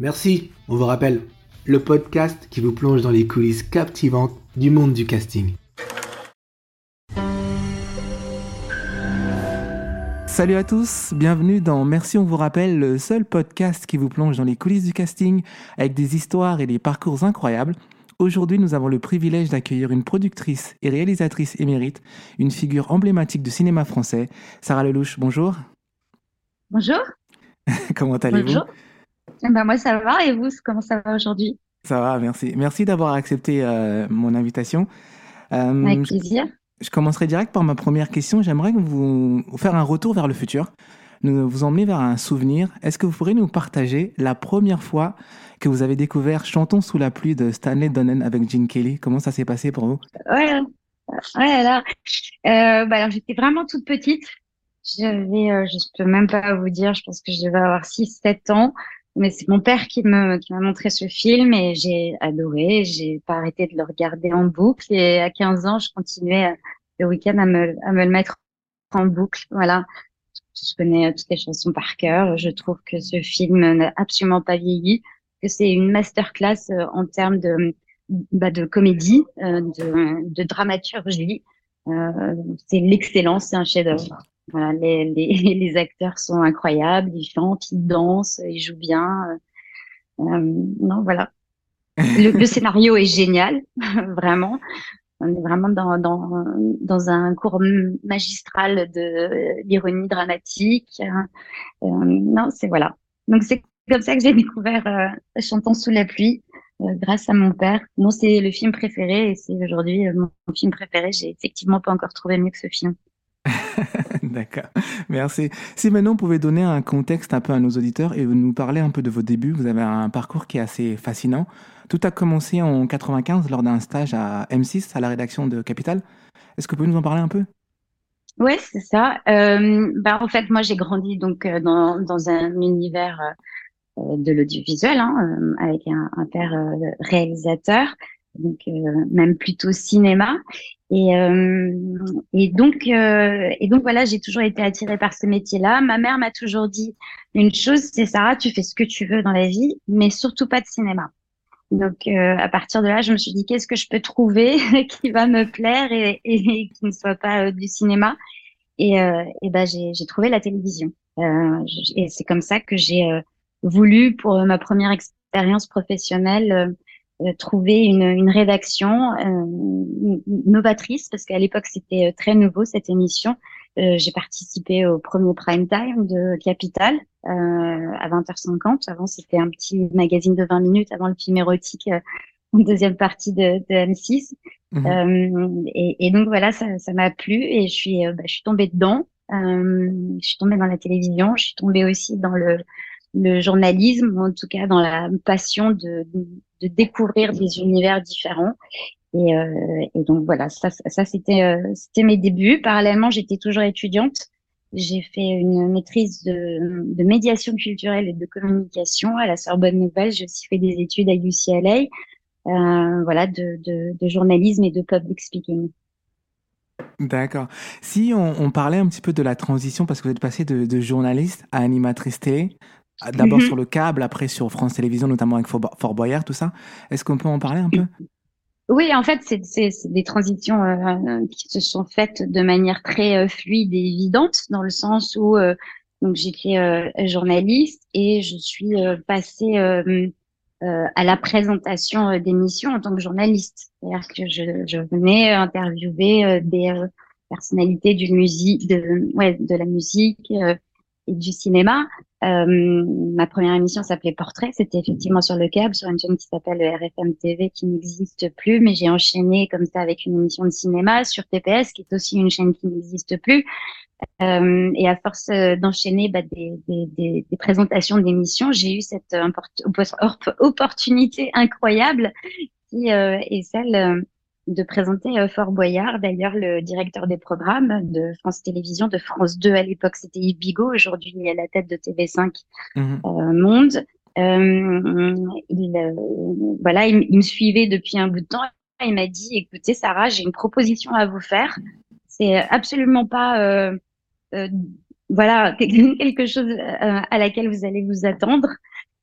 Merci, on vous rappelle, le podcast qui vous plonge dans les coulisses captivantes du monde du casting. Salut à tous, bienvenue dans Merci on vous rappelle, le seul podcast qui vous plonge dans les coulisses du casting avec des histoires et des parcours incroyables. Aujourd'hui, nous avons le privilège d'accueillir une productrice et réalisatrice émérite, une figure emblématique du cinéma français, Sarah Lelouch. Bonjour. Bonjour. Comment allez-vous? Bonjour. Eh ben moi ça va et vous comment ça va aujourd'hui? Ça va, merci. Merci d'avoir accepté euh, mon invitation. Euh, Avec plaisir. Je commencerai direct par ma première question. J'aimerais vous, vous faire un retour vers le futur, nous vous emmener vers un souvenir. Est-ce que vous pourriez nous partager la première fois que vous avez découvert Chantons sous la pluie de Stanley Donen avec Gene Kelly? Comment ça s'est passé pour vous? Ouais, ouais alors, euh, bah alors j'étais vraiment toute petite. J'avais, euh, je peux même pas vous dire, je pense que je devais avoir 6-7 ans. Mais c'est mon père qui me qui m'a montré ce film et j'ai adoré. J'ai pas arrêté de le regarder en boucle et à 15 ans, je continuais euh, le week-end à me à me le mettre en boucle. Voilà, je connais euh, toutes les chansons par cœur. Je trouve que ce film n'a absolument pas vieilli, que c'est une masterclass euh, en termes de bah, de comédie, de, de dramaturgie. Euh, c'est l'excellence, c'est un chef-d'œuvre. Voilà, les, les, les, acteurs sont incroyables, ils chantent, ils dansent, ils jouent bien. Euh, non, voilà. Le, le, scénario est génial, vraiment. On est vraiment dans, dans, dans un cours magistral de l'ironie dramatique. Euh, non, c'est voilà. Donc c'est comme ça que j'ai découvert euh, Chantons sous la pluie euh, grâce à mon père. Non, c'est le film préféré et c'est aujourd'hui euh, mon film préféré. J'ai effectivement pas encore trouvé mieux que ce film. D'accord, merci. Si maintenant vous pouvez donner un contexte un peu à nos auditeurs et nous parler un peu de vos débuts, vous avez un parcours qui est assez fascinant. Tout a commencé en 95 lors d'un stage à M6 à la rédaction de Capital. Est-ce que vous pouvez nous en parler un peu? Oui, c'est ça. Euh, bah, en fait, moi j'ai grandi donc euh, dans, dans un univers euh, de l'audiovisuel hein, avec un, père réalisateur donc même plutôt cinéma et, euh, et donc, euh, et donc voilà, j'ai toujours été attirée par ce métier-là. Ma mère m'a toujours dit une chose, c'est Sarah, tu fais ce que tu veux dans la vie, mais surtout pas de cinéma. Donc euh, à partir de là, je me suis dit qu'est-ce que je peux trouver qui va me plaire et, et, qui ne soit pas euh, du cinéma? Et, euh, et ben j'ai, trouvé la télévision. Euh, et c'est comme ça que j'ai voulu pour ma première expérience professionnelle trouver une, une rédaction euh, novatrice parce qu'à l'époque c'était euh, très nouveau cette émission. j'ai participé au premier prime time de Capital à 20h50. Avant c'était un petit magazine de 20 minutes avant le film érotique en deuxième partie de, de M6. Mmh. Et, et, donc voilà, ça, ça m'a plu et je suis, bah, je suis tombée dedans. je suis tombée dans la télévision. Je suis tombée aussi dans le le journalisme, ou en tout cas dans la passion de, de, découvrir des univers différents. Et, euh, donc voilà, ça, ça c'était euh, c'était mes débuts. Parallèlement, j'étais toujours étudiante. J'ai fait une maîtrise de, médiation culturelle et de communication à la Sorbonne Nouvelle. J'ai aussi fait des études à UCLA, euh, voilà, de, de, journalisme et de public speaking. D'accord. Si on, parlait un petit peu de la transition, parce que vous êtes passé de, de journaliste à animatrice télé, D'abord mm -hmm. sur le câble, après sur France Télévisions, notamment avec Fort Boyard, tout ça. Est-ce qu'on peut en parler un peu? Oui, en fait, c'est des transitions euh, qui se sont faites de manière très euh, fluide et évidente, dans le sens où euh, donc j'étais journaliste et je suis passée à la présentation d'émissions en tant que journaliste. C'est-à-dire que je, je, venais interviewer des personnalités du musique, de, ouais, de la musique et du cinéma. Euh, ma première émission s'appelait Portrait. C'était effectivement sur le câble, sur une chaîne qui s'appelle RFM TV, qui n'existe plus. Mais j'ai enchaîné comme ça avec une émission de cinéma sur TPS, qui est aussi une chaîne qui n'existe plus. Euh, et à force euh, d'enchaîner bah, des, des, des, présentations d'émissions, j'ai eu cette opportunité incroyable qui euh, est celle euh, de présenter euh, Fort Boyard, d'ailleurs le directeur des programmes de France Télévisions, de France 2 à l'époque c'était Yves Bigot, aujourd'hui il est à la tête de TV5 mmh. euh, Monde. Euh, il, euh, voilà, il, il, me suivait depuis un bout de temps. Il m'a dit "Écoutez, Sarah, j'ai une proposition à vous faire. C'est absolument pas, euh, voilà, quelque chose à laquelle vous allez vous attendre.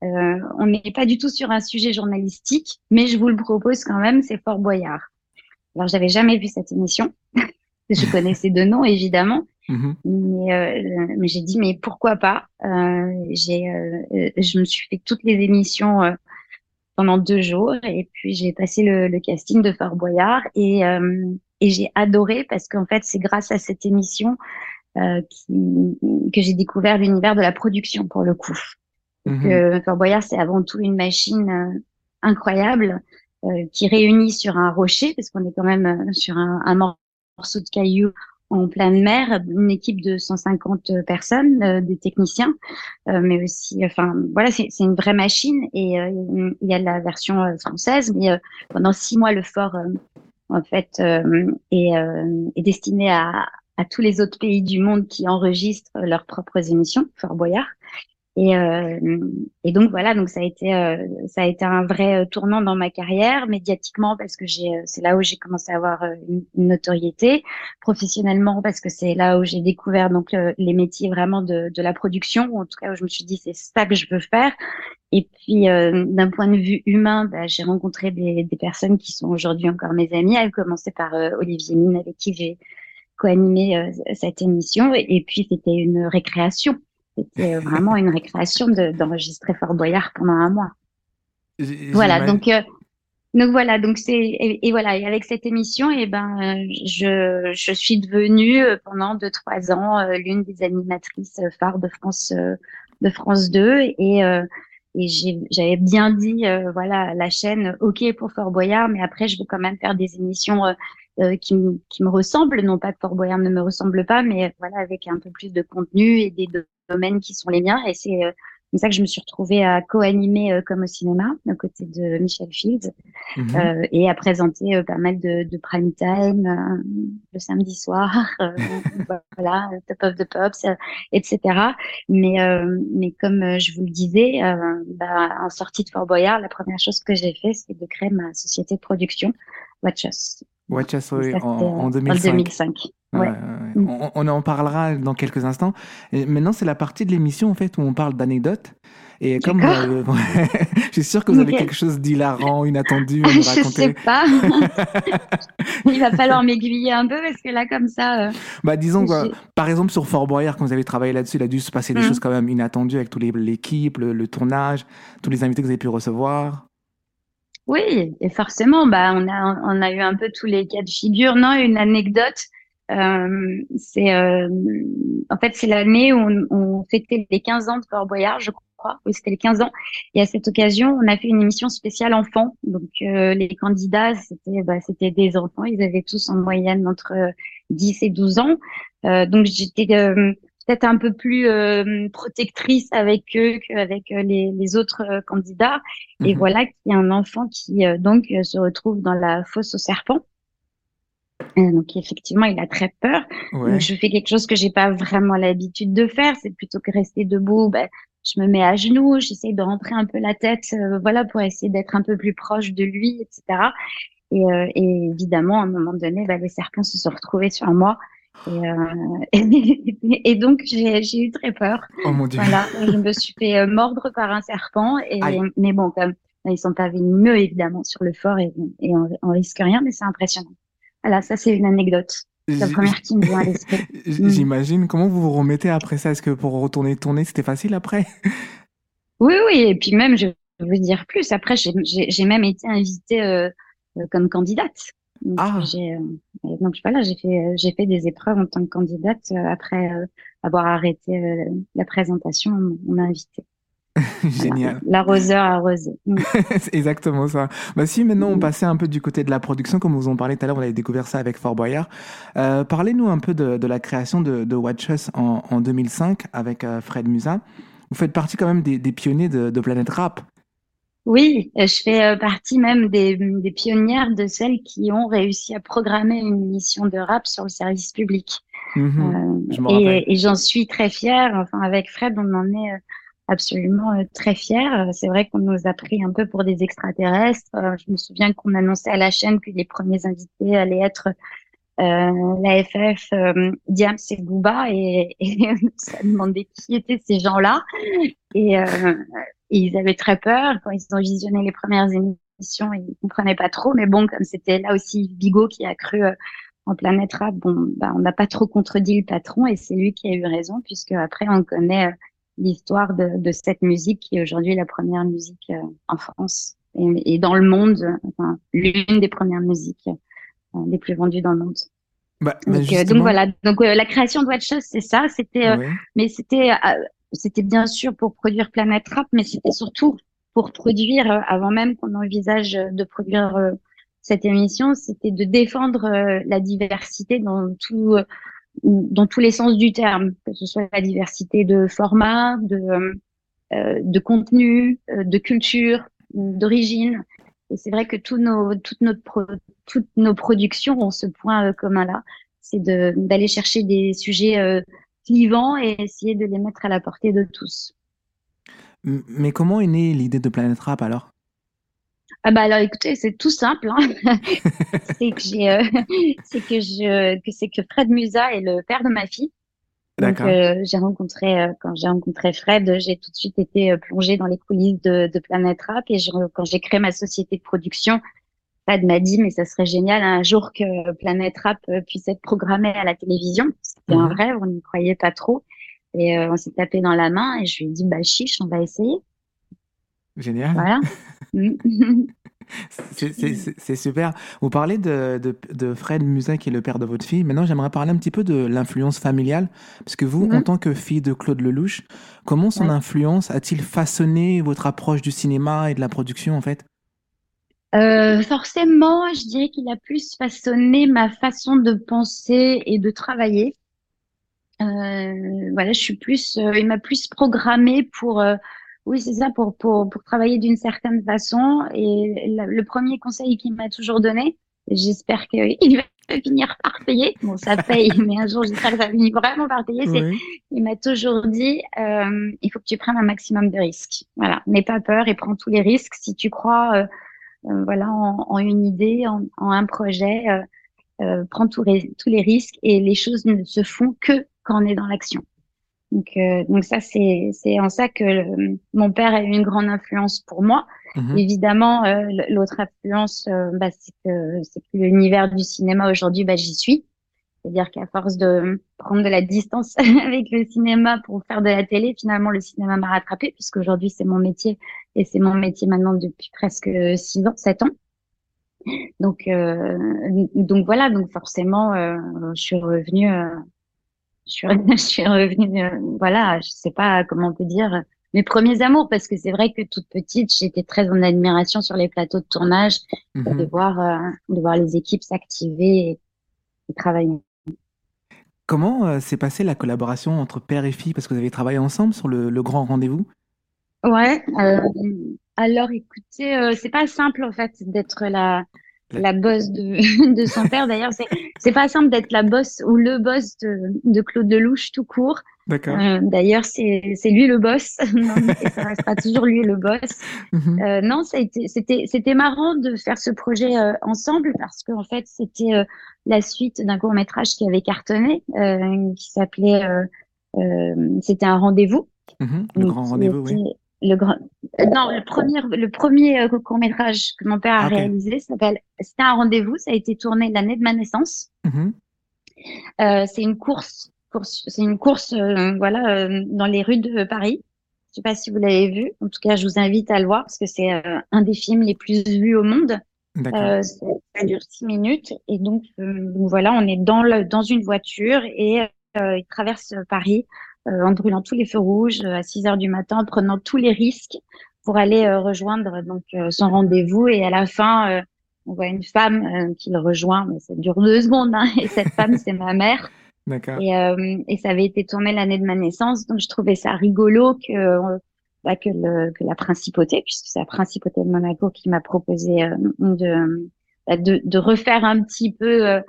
on n'est pas du tout sur un sujet journalistique, mais je vous le propose quand même, c'est Fort Boyard. Alors, j'avais jamais vu cette émission. je connaissais de nom, évidemment. Mm-hmm. Mais, mais j'ai dit, mais pourquoi pas? J'ai, Je me suis fait toutes les émissions pendant deux jours et puis j'ai passé le, le, casting de Fort Boyard et, et j'ai adoré parce qu'en fait, c'est grâce à cette émission euh, qui, que j'ai découvert l'univers de la production pour le coup. Mm Fort Boyard, c'est avant tout une machine euh, incroyable euh, qui réunit sur un rocher, parce qu'on est quand même sur un, un, morceau de caillou en pleine mer, une équipe de 150 personnes, des techniciens, mais aussi, enfin voilà, c'est une vraie machine et il y a la version française, mais pendant six mois le fort en fait est, est destiné à, à tous les autres pays du monde qui enregistrent leurs propres émissions, Fort Boyard. Et, euh, et donc voilà, donc ça a été euh, ça a été un vrai euh, tournant dans ma carrière médiatiquement parce que j'ai c'est là où j'ai commencé à avoir une, notoriété, professionnellement parce que c'est là où j'ai découvert donc les métiers vraiment de, de la production, ou en tout cas où je me suis dit c'est ça que je veux faire. Et puis d'un point de vue humain, bah, j'ai rencontré des, des personnes qui sont aujourd'hui encore mes amies, à commencer par Olivier Mine avec qui j'ai co-animé euh, cette émission. Et, puis, c'était une récréation. C'était vraiment une récréation d'enregistrer Fort Boyard pendant un mois. Voilà, donc euh, donc voilà, donc c'est et, voilà et avec cette émission, et eh ben je je suis devenue euh, pendant deux trois ans l'une des animatrices phares de France de France 2 et et j'avais bien dit voilà la chaîne OK pour Fort Boyard, mais après je veux quand même faire des émissions euh, qui, qui, me ressemblent, non pas que Fort Boyard ne me ressemble pas, mais voilà, avec un peu plus de contenu et des domaines qui sont les miens. Et c'est euh, comme ça que je me suis retrouvée à co-animer euh, comme au cinéma, aux côtés de Michel Fields, mhm. euh, et à présenter pas mal de, de prime time le samedi soir, voilà, Top of the Pops, etc. Mais, mais comme je vous le disais, bah, en sortie de Fort Boyard, la première chose que j'ai fait, c'est de créer ma société de production, Watch Us. Watch Us en, en, 2005. Ouais. On, en parlera dans quelques instants. Et maintenant, c'est la partie de l'émission en fait où on parle d'anecdotes. Et comme euh, je suis sûr que vous avez quelque chose d'hilarant, inattendu à nous raconter. je sais pas. Il va falloir m'aiguiller un peu parce que là, comme ça. Euh, bah, disons, que, par exemple, sur Fort Boyard, quand vous avez travaillé là-dessus, il a dû se passer des mm. choses quand même inattendues avec toute l'équipe, le, tournage, tous les invités que vous avez pu recevoir. Oui, et forcément, bah, on a, on a eu un peu tous les cas de figure. Non, une anecdote. Euh, c'est euh, en fait c'est l'année où on, on, fêtait les 15 ans de Fort Boyard, je crois. Oui, c'était les 15 ans. Et à cette occasion, on a fait une émission spéciale enfants. Donc euh, les candidats, c'était bah, c'était des enfants. Ils avaient tous en moyenne entre 10 et 12 ans. Euh, donc j'étais peut-être un peu plus euh, protectrice avec eux qu'avec euh, les, les, autres euh, candidats. Et mhm. voilà qu'il y a un enfant qui donc se retrouve dans la fosse au serpent. Donc effectivement, il a très peur. Donc, je fais quelque chose que j'ai pas vraiment l'habitude de faire. C'est plutôt que rester debout. Ben, je me mets à genoux, j'essaye de rentrer un peu la tête, voilà, pour essayer d'être un peu plus proche de lui, etc. Et, et évidemment, à un moment donné, ben, les serpents se sont retrouvés sur moi. Et, euh, et, donc j'ai eu très peur. Oh mon Dieu. Voilà, je me suis fait euh, mordre par un serpent. Et, mais bon, comme ils sont pas venimeux évidemment sur le fort et, et on, risque rien, mais c'est impressionnant. Voilà, ça c'est une anecdote. La première qui me vient à l'esprit. Mm. J'imagine. Comment vous vous remettez après ça? Est-ce que pour retourner tourner, c'était facile après? Oui, oui. Et puis même, je veux dire plus. Après, j'ai même été invitée euh, comme candidate. Donc, ah. j'ai, euh, donc voilà, j'ai fait, euh, j'ai fait des épreuves en tant que candidate euh, après avoir arrêté la présentation. On m'a invité. Génial. L'arroseur arrosé. Mm. C'est exactement ça. Bah, si maintenant on mm. passait un peu du côté de la production, comme vous en parlez tout à l'heure, vous avez découvert ça avec Fort Boyard. Euh, Parlez-nous un peu de, de, la création de, de Watch Us en, en 2005 avec Fred Musa. Vous faites partie quand même des, des pionniers de, de Planète Rap. Oui, euh, je fais euh, partie même des, des, pionnières de celles qui ont réussi à programmer une émission de rap sur le service public. Mhm. euh, et, et j'en suis très fière. Enfin, avec Fred, on en est euh, absolument très fiers. C'est vrai qu'on nous a pris un peu pour des extraterrestres. Je me souviens qu'on annonçait à la chaîne que les premiers invités allaient être euh, l'AFF, euh, Diams et Bouba, et, et ça demandait qui étaient ces gens-là. Et, euh, et ils avaient très peur quand ils ont visionné les premières émissions, ils comprenaient pas trop. Mais bon, comme c'était là aussi Bigot qui a cru en Planète Rap, bon, bah, on n'a pas trop contredit le patron et c'est lui qui a eu raison puisque après on connaît l'histoire de, de, cette musique qui est aujourd'hui la première musique en France et, et dans le monde, enfin, l'une des premières musiques les plus vendues dans le monde. Bah, bah donc, donc, voilà, donc la création de Watch c'est ça. C'était, mais c'était c'était bien sûr pour produire Planète Rap, mais c'était surtout pour produire, euh, avant même qu'on envisage de produire euh, cette émission, c'était de défendre euh, la diversité dans tout, dans tous les sens du terme, que ce soit la diversité de format, de, de contenu, de culture, d'origine. Et c'est vrai que tous nos, toutes, notre toutes nos productions ont ce point commun-là, c'est d'aller chercher des sujets clivants et essayer de les mettre à la portée de tous. Mais comment est née l'idée de Planète Rap alors? Ah bah alors écoutez, c'est tout simple. Hein. c'est que j'ai, euh, c'est que je, que c'est que Fred Musa est le père de ma fille. Donc euh, j'ai rencontré euh, quand j'ai rencontré Fred, j'ai tout de suite été plongée dans les coulisses de, de Planète Rap et quand j'ai créé ma société de production, Fred m'a dit mais ça serait génial un jour que Planète Rap puisse être programmée à la télévision. C'était un mhm. rêve, on n'y croyait pas trop. Et euh, on s'est tapé dans la main et je lui ai dit, bah chiche, on va essayer. Génial. Voilà. c'est super. Vous parlez de, de, de, Fred Musin, qui est le père de votre fille. Maintenant, j'aimerais parler un petit peu de l'influence familiale. Parce que vous, en mhm. tant que fille de Claude Lelouch, comment son influence a-t-il façonné votre approche du cinéma et de la production, en fait? Euh, forcément, je dirais qu'il a plus façonné ma façon de penser et de travailler. Euh, voilà, je suis plus, euh, il m'a plus programmé pour, oui, c'est ça, pour, pour, pour travailler d'une certaine façon. Et le premier conseil qu'il m'a toujours donné, j'espère qu'il va finir par payer. Bon, ça paye, mais un jour, j'espère que ça finit vraiment par payer. C'est, il m'a toujours dit, euh, il faut que tu prennes un maximum de risques. Voilà, n'aie pas peur et prends tous les risques. Si tu crois, euh, voilà, en, en, une idée, en, en un projet, prends tous les, tous les risques et les choses ne se font que quand on est dans l'action. Donc, euh, donc ça, c'est, c'est en ça que mon père a eu une grande influence pour moi. Mhm. Évidemment, euh, l'autre influence, euh, bah, c'est que, c'est que l'univers du cinéma aujourd'hui, bah, j'y suis. C'est-à-dire qu'à force de prendre de la distance avec le cinéma pour faire de la télé, finalement, le cinéma m'a rattrapé puisqu'aujourd'hui, c'est mon métier et c'est mon métier maintenant depuis presque six ans, sept ans. Donc, euh, donc voilà, donc forcément, je suis revenue je suis, je suis revenue, euh, voilà, je sais pas comment on peut dire, mes premiers amours, parce que c'est vrai que toute petite, j'étais très en admiration sur les plateaux de tournage, mhm. de voir, euh, de voir les équipes s'activer et, travailler. Comment euh, s'est passée la collaboration entre père et fille, parce que vous avez travaillé ensemble sur le, le grand rendez-vous Ouais. alors, écoutez, c'est pas simple en fait d'être la la bosse de, de son père. D'ailleurs, c'est c'est pas simple d'être la bosse ou le boss de, de Claude Delouche tout court. D'accord. Euh, D'ailleurs, c'est c'est lui le boss. non, ça restera toujours lui le boss. Mhm. euh, non, c'était c'était marrant de faire ce projet euh, ensemble parce qu'en fait, c'était la suite d'un court métrage qui avait cartonné, qui s'appelait c'était un rendez-vous. Mhm. le grand rendez-vous, oui le grand euh, non le premier le premier euh, court métrage que mon père a réalisé s'appelle c'était un rendez-vous. Ça a été tourné l'année de ma naissance. Euh, c'est une course course c'est une course euh, voilà dans les rues de Paris. Je sais pas si vous l'avez vu. En tout cas je vous invite à le voir parce que c'est un des films les plus vus au monde. Ça dure six minutes et donc, donc, voilà on est dans le dans une voiture et il traverse Paris euh, en brûlant tous les feux rouges euh, à 6 heures du matin, en prenant tous les risques pour aller euh, rejoindre donc son rendez-vous. Et à la fin, on voit une femme qui le rejoint, mais ça dure deux secondes. Hein, et cette femme, c'est ma mère. Et, euh, et, ça avait été tourné l'année de ma naissance, donc je trouvais ça rigolo que bah, que, le, que la principauté, puisque c'est la principauté de Monaco qui m'a proposé de, bah, de, de refaire un petit peu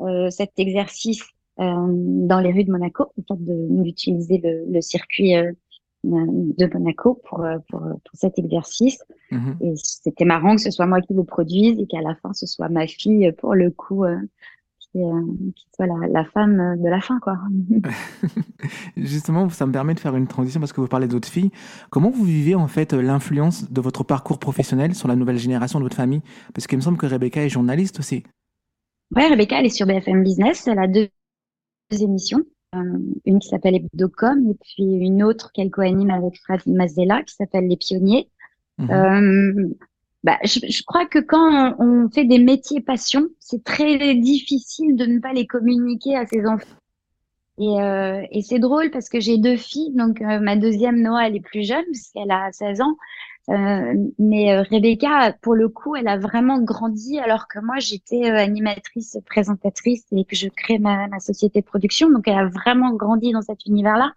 euh, cet exercice euh, dans les rues de Monaco, d'utiliser le, le, circuit euh, de Monaco pour, euh, pour, pour cet exercice. Mhm. Et c'était marrant que ce soit moi qui le produise et qu'à la fin, ce soit ma fille, pour le coup, qui soit la, la, femme de la fin, quoi. Justement, ça me permet de faire une transition parce que vous parlez d'autres filles. Comment vous vivez en fait l'influence de votre parcours professionnel sur la nouvelle génération de votre famille? Parce qu'il me semble que Rebecca est journaliste aussi. Ouais, Rebecca, elle est sur BFM Business. Elle a deux, émissions. Euh, une qui s'appelle Hebdocom et puis une autre qu'elle co-anime avec Fred Mazella qui s'appelle Les Pionniers. Mhm. Euh, bah, je, je, crois que quand on fait des métiers passion, c'est très difficile de ne pas les communiquer à ses enfants. Et, euh, et c'est drôle parce que j'ai deux filles, donc euh, ma deuxième Noah, elle est plus jeune puisqu'elle a 16 ans. Euh, mais euh, Rebecca, pour le coup, elle a vraiment grandi alors que moi, j'étais euh, animatrice, présentatrice et que je crée ma, ma, société de production. Donc, elle a vraiment grandi dans cet univers-là.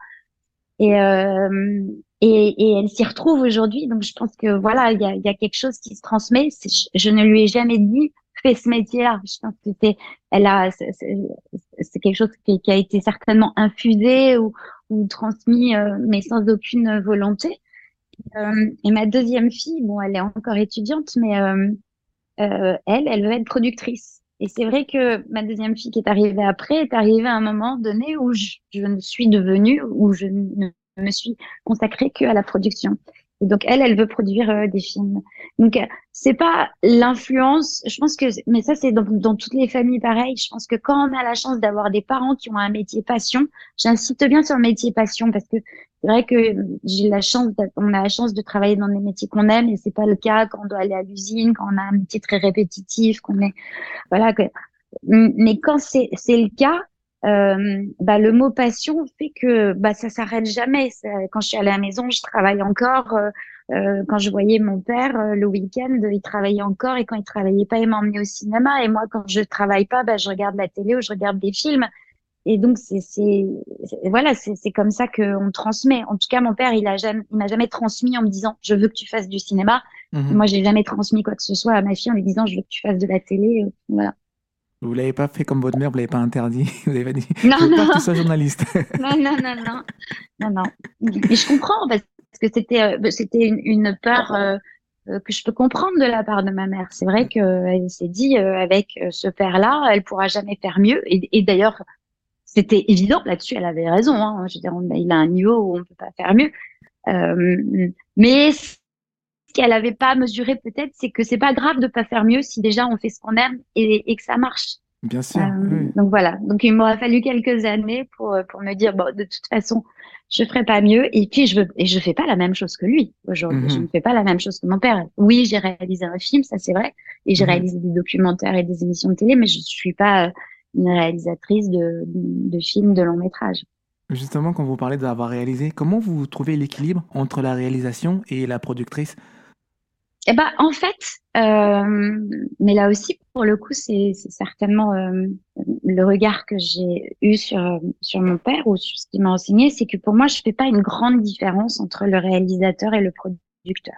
Et, euh, et, et, elle s'y retrouve aujourd'hui. Donc, je pense que voilà, il y a, y a, quelque chose qui se transmet. Je, ne lui ai jamais dit fais ce métier-là. Je pense que c'est, elle a, c'est quelque chose qui, qui, a été certainement infusé ou, ou transmis, mais sans aucune volonté. Euh, et ma deuxième fille, bon, elle est encore étudiante, mais euh, euh, elle, elle veut être productrice. Et c'est vrai que ma deuxième fille qui est arrivée après est arrivée à un moment donné où je, je ne suis devenue, où je ne me suis consacrée que à la production. Et donc elle, elle veut produire euh, des films. Donc euh, c'est pas l'influence. Je pense que, mais ça c'est dans, dans, toutes les familles pareil. Je pense que quand on a la chance d'avoir des parents qui ont un métier passion, j'insiste bien sur le métier passion parce que c'est vrai que j'ai la chance, on a la chance de travailler dans des métiers qu'on aime et c'est pas le cas quand on doit aller à l'usine, quand on a un métier très répétitif, qu'on est, voilà. Que, mais quand c'est c'est le cas, euh, bah, le mot passion fait que bah, ça s'arrête jamais. Quand je suis allée à la maison, je travaille encore. Euh, euh quand je voyais mon père euh, le week-end, il travaillait encore et quand il travaillait pas, il m'emmenait au cinéma. Et moi, quand je travaille pas, bah, je regarde la télé ou je regarde des films. Et donc c'est voilà, c'est comme ça qu'on transmet. En tout cas, mon père, il a jamais, il m'a jamais transmis en me disant je veux que tu fasses du cinéma. Mmh moi, j'ai jamais transmis quoi que ce soit à ma fille en lui disant je veux que tu fasses de la télé. Voilà. Vous l'avez pas fait comme votre mère, vous l'avez pas interdit. Vous avez pas dit. Non, je non. Pas que tu sois journaliste. non, non, non, non, non, non. Mais je comprends parce que c'était, euh, c'était une, une peur euh, euh, que je peux comprendre de la part de ma mère. C'est vrai qu'elle s'est dit avec ce père-là, elle pourra jamais faire mieux. Et, et d'ailleurs, c'était évident là-dessus. Elle avait raison. Hein. Je veux dire, il a un niveau où on peut pas faire mieux. Euh, mais qu'elle n'avait pas mesuré peut-être, c'est que c'est pas grave de pas faire mieux si déjà on fait ce qu'on aime et, et, que ça marche. Bien sûr. Euh, donc voilà. Donc il m'aura fallu quelques années pour euh, pour me dire bon de toute façon je ferai pas mieux et puis je veux et je fais pas la même chose que lui aujourd'hui. Mhm. Je ne fais pas la même chose que mon père. Oui, j'ai réalisé un film, ça c'est vrai, et j'ai mhm. réalisé des documentaires et des émissions de télé, mais je suis pas euh, une réalisatrice de, de films de long métrage. Justement, quand vous parlez d'avoir réalisé, comment vous trouvez l'équilibre entre la réalisation et la productrice? Eh ben, en fait, euh, mais là aussi, pour le coup, c'est certainement euh, le regard que j'ai eu sur, sur mon père ou sur ce qu'il m'a enseigné, c'est que pour moi, je fais pas une grande différence entre le réalisateur et le producteur.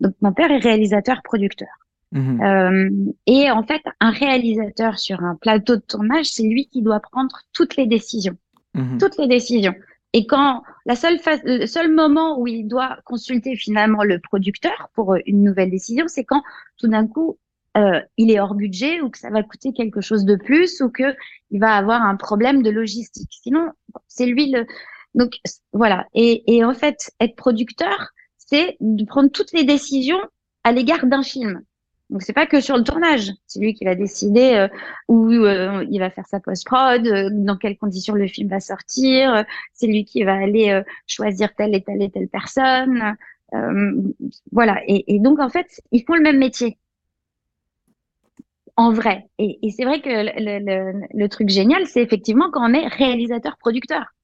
Donc, mon père est réalisateur-producteur. Mmh euh, et en fait, un réalisateur sur un plateau de tournage, c'est lui qui doit prendre toutes les décisions. Mmh toutes les décisions. Et quand la seule phase, le seul moment où il doit consulter finalement le producteur pour euh, une nouvelle décision, c'est quand tout d'un coup euh, il est hors budget ou que ça va coûter quelque chose de plus ou que il va avoir un problème de logistique. Sinon, c'est lui le. Donc voilà. Et, et en fait, être producteur, c'est de prendre toutes les décisions à l'égard d'un film. Donc c'est pas que sur le tournage, c'est lui qui va décider euh, où euh, il va faire sa post-prod, euh, dans quelles conditions le film va sortir, c'est lui qui va aller choisir telle et telle et telle personne. voilà. Et, et, donc en fait, ils font le même métier. En vrai. Et, et c'est vrai que le, le, le, truc génial, c'est effectivement quand on est réalisateur-producteur.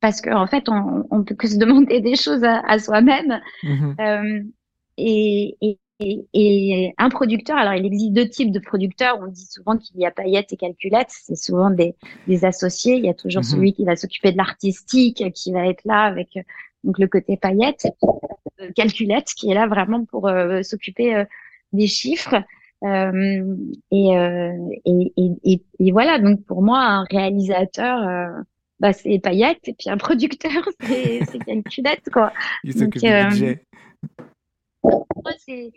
Parce qu'en en fait, on, on peut que se demander des choses à, à soi-même. Mm-hmm. et, et, et, et, un producteur, alors il existe deux types de producteurs. On dit souvent qu'il y a paillettes et calculettes. C'est souvent des, des, associés. Il y a toujours mhm. celui qui va s'occuper de l'artistique, qui va être là avec donc le côté paillettes, euh, calculette, qui est là vraiment pour euh, s'occuper euh, des chiffres. Euh, et, et, et, voilà. Donc pour moi, un réalisateur, bah, c'est paillettes, et puis un producteur, c'est calculette, quoi. Il s'occupe du budget c'est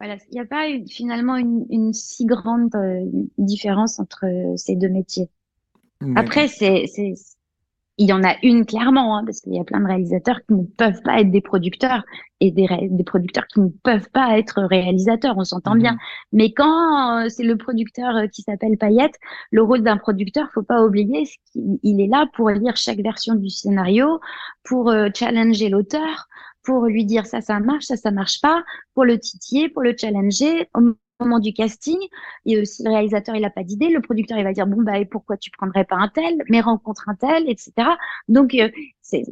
Voilà, il n'y a pas finalement une, une si grande euh, différence entre ces deux métiers. Après, c'est, il y en a une clairement, hein, parce qu'il y a plein de réalisateurs qui ne peuvent pas être des producteurs et des, des producteurs qui ne peuvent pas être réalisateurs, on s'entend bien. Mhm. Mais quand euh, c'est le producteur euh, qui s'appelle Payette, le rôle d'un producteur, faut pas oublier, qu'il est là pour lire chaque version du scénario, pour euh, challenger l'auteur, pour lui dire ça, ça marche, ça, ça marche pas, pour le titiller, pour le challenger moment du casting, et si le réalisateur il a pas d'idée, le producteur il va dire bon bah et pourquoi tu prendrais pas un tel, mais rencontre un tel, etc. Donc euh, c'est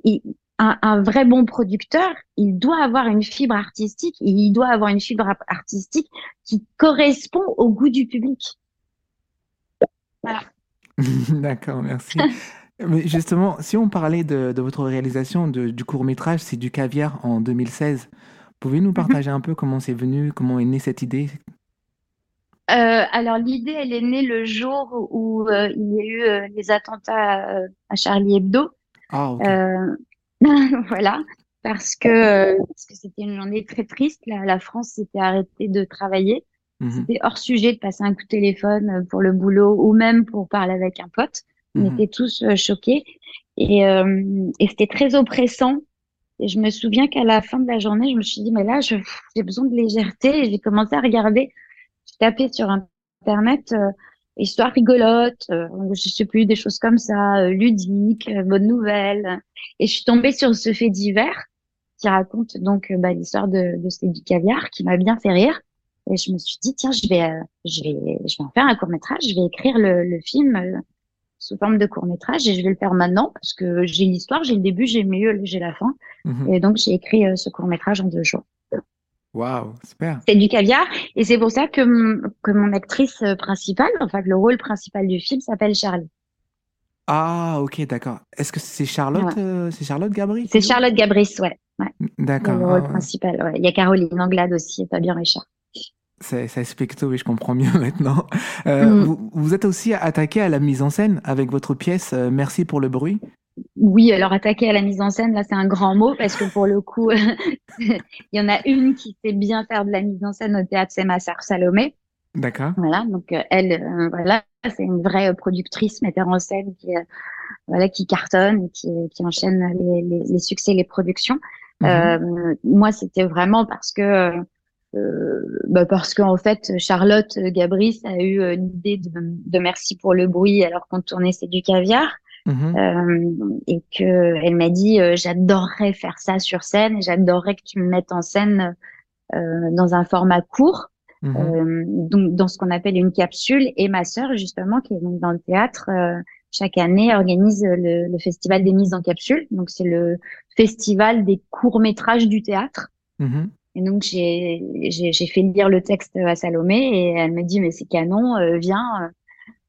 un, un, vrai bon producteur, il doit avoir une fibre artistique, et il doit avoir une fibre artistique qui correspond au goût du public. Voilà. D'accord, merci. Mais justement, si on parlait de, de votre réalisation de, du court métrage, c'est du caviar en 2016. Pouvez-vous nous mm-hmm. partager un peu comment c'est venu, comment est née cette idée? Euh, alors l'idée, elle est née le jour où euh, il y a eu euh, les attentats à Charlie Hebdo. Ah, voilà, parce que c'était une journée très triste. La, la France s'était arrêtée de travailler. Mhm. C'était hors sujet de passer un coup de téléphone pour le boulot ou même pour parler avec un pote. On mhm. était tous choqués et, et c'était très oppressant. Et je me souviens qu'à la fin de la journée, je me suis dit mais là, j'ai besoin de légèreté. Et j'ai commencé à regarder tapé sur Internet euh, histoire rigolote, euh, je sais plus, des choses comme ça, euh, ludiques, euh, bonnes nouvelles. Et je suis tombée sur ce fait divers qui raconte donc bah, l'histoire de, de du caviar qui m'a bien fait rire. Et je me suis dit, tiens, je vais, je vais, je vais en faire un court métrage, je vais écrire le, le film sous forme de court métrage et je vais le faire maintenant parce que j'ai l'histoire, j'ai le début, j'ai le milieu, j'ai la fin. Mhm. Et donc, j'ai écrit ce court métrage en deux jours. Waouh, super. C'est du caviar. Et c'est pour ça que, que mon actrice principale, enfin, le rôle principal du film s'appelle Charlie. Ah, ok, d'accord. Est-ce que c'est Charlotte, euh, c'est Charlotte Gabris C'est Charlotte Gabris, ouais. ouais. D'accord. Le rôle principal, ouais. Il y a Caroline Anglade aussi et Fabien Richard. Ça explique tout, oui, je comprends mieux maintenant. Euh, mm. vous, vous, êtes aussi attaqué à la mise en scène avec votre pièce euh, Merci pour le bruit. Oui, alors attaquer à la mise en scène, là, c'est un grand mot parce que pour le coup, il y en a une qui sait bien faire de la mise en scène au théâtre, c'est ma sœur Salomé. D'accord. Voilà, donc euh, elle, voilà, c'est une vraie productrice, metteur en scène qui, voilà, qui cartonne et qui, qui enchaîne les, les, les succès, les productions. Mhm. moi, c'était vraiment parce que bah parce qu'en fait, Charlotte Gabris a eu l'idée de, de Merci pour le bruit alors qu'on tournait C'est du caviar. Mhm. Euh, et que elle m'a dit euh, j'adorerais faire ça sur scène et j'adorerais que tu me mettes en scène euh, dans un format court. Mhm. donc dans ce qu'on appelle une capsule et ma sœur justement qui est donc dans le théâtre chaque année organise le, le, festival des mises en capsule donc c'est le festival des courts métrages du théâtre mhm. Et donc j'ai fait lire le texte à Salomé et elle me dit mais c'est canon viens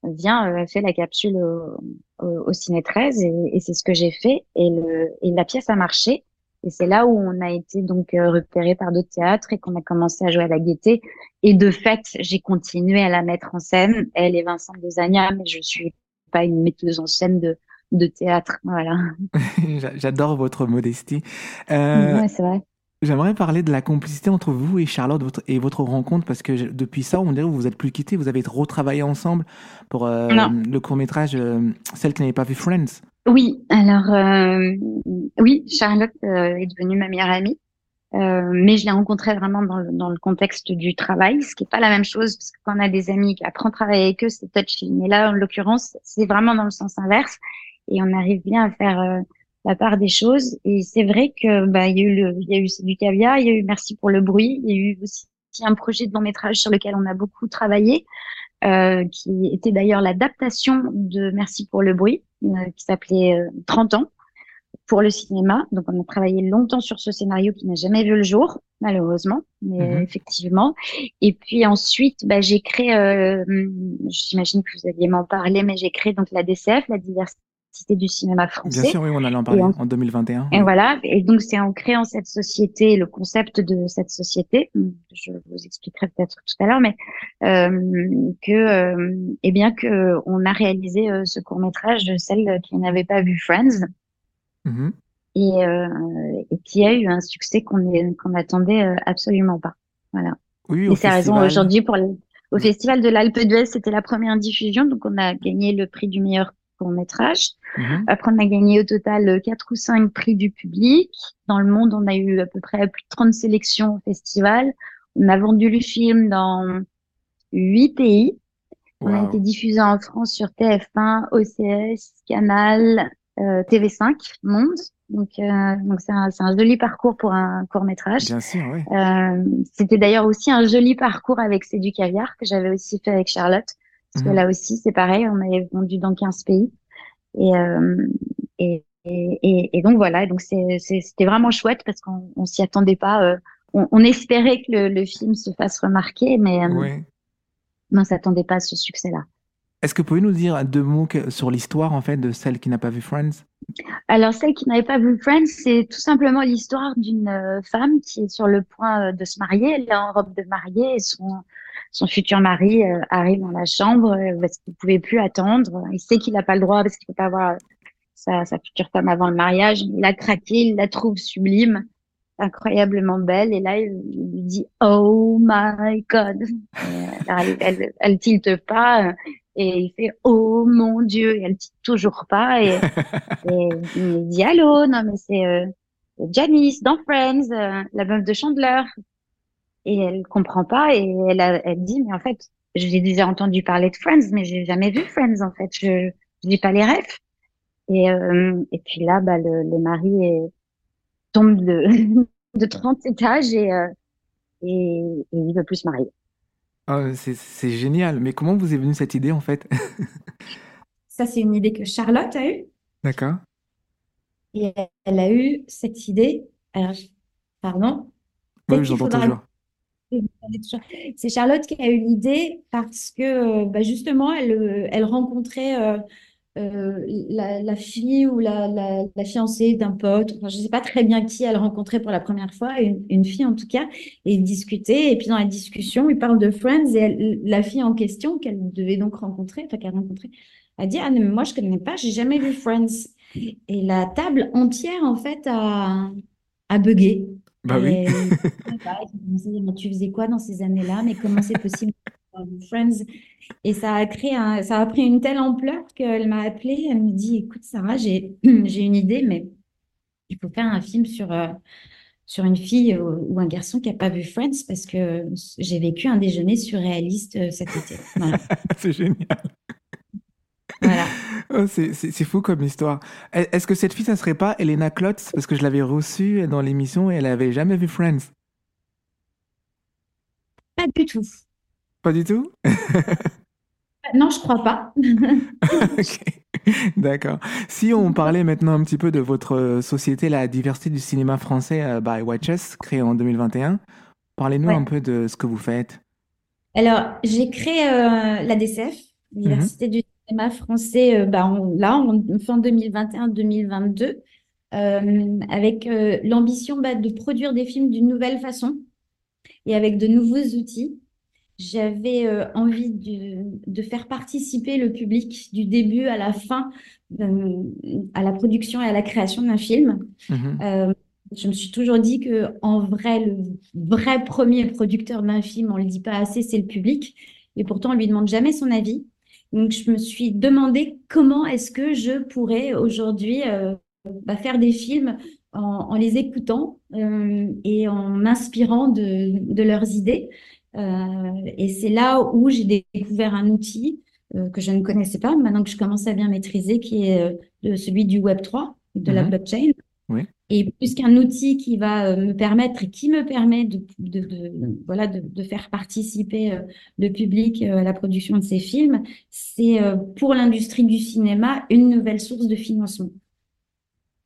viens, euh, fais la capsule au, au, Ciné 13 et, et c'est ce que j'ai fait et, le, et la pièce a marché. Et c'est là où on a été donc euh, repéré par d'autres théâtres et qu'on a commencé à jouer à la gaieté. Et de fait, j'ai continué à la mettre en scène. Elle est Vincent Dezania, mais je suis pas une metteuse en scène de, de théâtre. Voilà. J'adore votre modestie. Euh, ouais, c'est vrai. J'aimerais parler de la complicité entre vous et Charlotte votre, et votre rencontre parce que depuis ça, on dirait que vous vous êtes plus quittés, vous avez retravaillé ensemble pour euh, le court métrage euh, Celle qui n'avait pas vu Friends. Oui, alors euh, oui, Charlotte euh, est devenue ma meilleure amie, mais je l'ai rencontrée vraiment dans le, dans le contexte du travail, ce qui est pas la même chose parce que quand on a des amis qui apprennent à travailler avec eux, c'est touchy. Mais là, en l'occurrence, c'est vraiment dans le sens inverse et on arrive bien à faire la part des choses. Et c'est vrai que bah il y a eu le, il y a eu du caviar, il y a eu Merci pour le bruit, il y a eu aussi un projet de long métrage sur lequel on a beaucoup travaillé, euh, qui était d'ailleurs l'adaptation de Merci pour le bruit, euh, qui s'appelait 30 euh, ans pour le cinéma. Donc on a travaillé longtemps sur ce scénario qui n'a jamais vu le jour, malheureusement, mais mhm. effectivement. Et puis ensuite, bah, j'ai créé, euh, j'imagine que vous alliez m'en parler, mais j'ai créé donc la DCF, la diversité Cité du cinéma français. Bien sûr, oui, on allait en parler en, 2021. Et voilà, et donc c'est en créant cette société, le concept de cette société, je vous expliquerai peut-être tout à l'heure, mais euh, que, euh, eh bien que on a réalisé euh, ce court métrage de celle qui n'avait pas vu Friends. Mm-hmm. Et, euh, et, qui a eu un succès qu'on qu'on n'attendait euh, absolument pas. Voilà. Oui, au raison aujourd'hui pour au festival de l'Alpe d'Huez, c'était la première diffusion, donc on a gagné le prix du meilleur court métrage. Mhm. Après, on a gagné au total quatre ou cinq prix du public. Dans le monde, on a eu à peu près plus de 30 sélections au festival. On a vendu le film dans huit pays. On a été diffusé en France sur TF1, OCS, Canal, euh, TV5, Monde. Donc, euh, donc c'est un, un, joli parcours pour un court métrage. Bien sûr, oui. Euh, C'était d'ailleurs aussi un joli parcours avec C'est du caviar que j'avais aussi fait avec Charlotte. Parce que mhm. là aussi, c'est pareil, on avait vendu dans 15 pays. Et, euh, et, et, et, donc voilà, donc c'était vraiment chouette parce qu'on on, s'y attendait pas. Euh, on, on, espérait que le, le, film se fasse remarquer, mais, euh, oui. on s'attendait pas à ce succès-là. Est-ce que vous pouvez nous dire deux mots sur l'histoire en fait de celle qui n'a pas vu Friends? Alors celle qui n'avait pas vu Friends, c'est tout simplement l'histoire d'une euh, femme qui est sur le point de se marier. Elle est en robe de mariée et son son futur mari euh, arrive dans la chambre parce qu'il ne pouvait plus attendre. Il sait qu'il n'a pas le droit parce qu'il ne peut pas voir sa, sa future femme avant le mariage. Il a craqué, il la trouve sublime incroyablement belle. Et là, il lui dit Oh my God. elle, elle, elle, tilte pas et il fait oh mon dieu et elle dit toujours pas et, et il dit allô? Non mais c'est euh, Janice dans Friends euh, la meuf de Chandler et elle comprend pas et elle, elle dit mais en fait j'ai déjà entendu parler de Friends mais j'ai jamais vu Friends en fait je je dis pas les rêves et euh, et puis là bah le, le mari est, tombe de de 30 étages et euh, et, et il veut plus se marier Oh, c'est génial. Mais comment vous est venue cette idée en fait? Ça, c'est une idée que Charlotte a eue. D'accord. Et elle a eu cette idée. Alors, pardon. Oui, j'entends toujours. C'est Charlotte qui a eu l'idée parce que bah, justement, elle, elle rencontrait euh, euh, la, fille ou la, fiancée d'un pote, je ne sais pas très bien qui elle rencontrait pour la première fois, une, fille en tout cas, et ils discutaient, et puis dans la discussion, ils parlent de Friends, et la fille en question, qu'elle devait donc rencontrer, enfin qu'elle a dit, ah mais moi je ne connais pas, j'ai jamais vu Friends. Et la table entière, en fait, a, a bugué. Bah oui. tu faisais quoi dans ces années-là? Mais comment c'est possible Friends? Et ça a créé ça a pris une telle ampleur qu'elle m'a appelée. Elle me dit, écoute Sarah, j'ai j'ai une idée, mais il faut faire un film sur euh, sur une fille ou, un garçon qui n'a pas vu Friends parce que j'ai vécu un déjeuner surréaliste euh, cet été. c'est génial. Voilà. Oh, c'est fou comme histoire. Est-ce que cette fille, ça serait pas Elena Klotz? Parce que je l'avais reçue dans l'émission et elle avait jamais vu Friends. Pas du tout. Pas du tout? Non, je crois pas. D'accord. Si on parlait maintenant un petit peu de votre société, la diversité du cinéma français euh, by Watches, créée en 2021, parlez-nous un peu de ce que vous faites. Alors, j'ai créé euh, la DCF, Diversité mhm. du cinéma français, euh, bah, là, en fin 2021-2022, avec l'ambition bah, de produire des films d'une nouvelle façon et avec de nouveaux outils j'avais euh, envie de, faire participer le public du début à la fin euh, à la production et à la création d'un film. Mhm. Euh, je me suis toujours dit que en vrai, le vrai premier producteur d'un film, on le dit pas assez, c'est le public. Et pourtant, on lui demande jamais son avis. Donc, je me suis demandé comment est-ce que je pourrais aujourd'hui bah, faire des films en, les écoutant et en m'inspirant de, leurs idées. Euh, et c'est là où j'ai découvert un outil euh, que je ne connaissais pas, maintenant que je commence à bien maîtriser, qui est euh, celui du Web3, de la mhm. blockchain. Oui. Et plus qu'un outil qui va me permettre et qui me permet de, de, de voilà, de, de, faire participer le public à la production de ces films, c'est pour l'industrie du cinéma une nouvelle source de financement.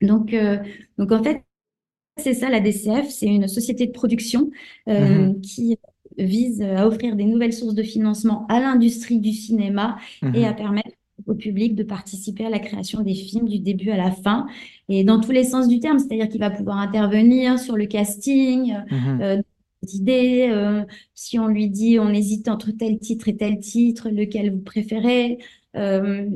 Donc, donc en fait, c'est ça la DCF, c'est une société de production mhm. qui vise à offrir des nouvelles sources de financement à l'industrie du cinéma et à permettre au public de participer à la création des films du début à la fin et dans tous les sens du terme, c'est-à-dire qu'il va pouvoir intervenir sur le casting, euh, des idées, euh, si on lui dit on hésite entre tel titre et tel titre, lequel vous préférez. Euh,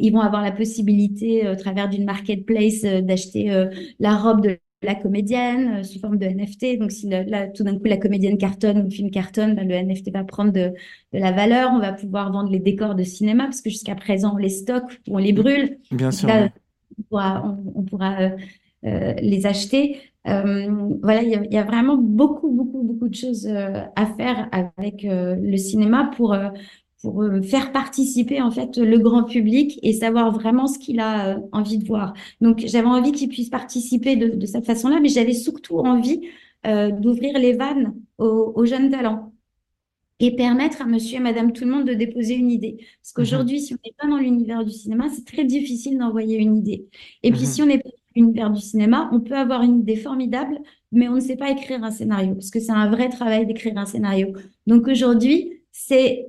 ils vont avoir la possibilité, au travers d'une marketplace, d'acheter la robe de la comédienne euh, sous forme de NFT. Donc, si là, tout d'un coup la comédienne cartonne ou le film cartonne, ben, le NFT va prendre de, la valeur. On va pouvoir vendre les décors de cinéma parce que jusqu'à présent, on les stocke ou on les brûle. Bien sûr. On pourra, on, pourra euh, euh, les acheter. voilà, il y, a vraiment beaucoup, beaucoup, beaucoup de choses à faire avec le cinéma pour pour euh, faire participer en fait le grand public et savoir vraiment ce qu'il a euh, envie de voir. Donc j'avais envie qu'il puisse participer de, cette façon-là, mais j'avais surtout envie euh, d'ouvrir les vannes aux, jeunes talents et permettre à monsieur et madame tout le monde de déposer une idée. Parce qu'aujourd'hui, mhm. si on n'est pas dans l'univers du cinéma, c'est très difficile d'envoyer une idée. Et puis mhm. si on n'est pas dans l'univers du cinéma, on peut avoir une idée formidable, mais on ne sait pas écrire un scénario, parce que c'est un vrai travail d'écrire un scénario. Donc aujourd'hui, c'est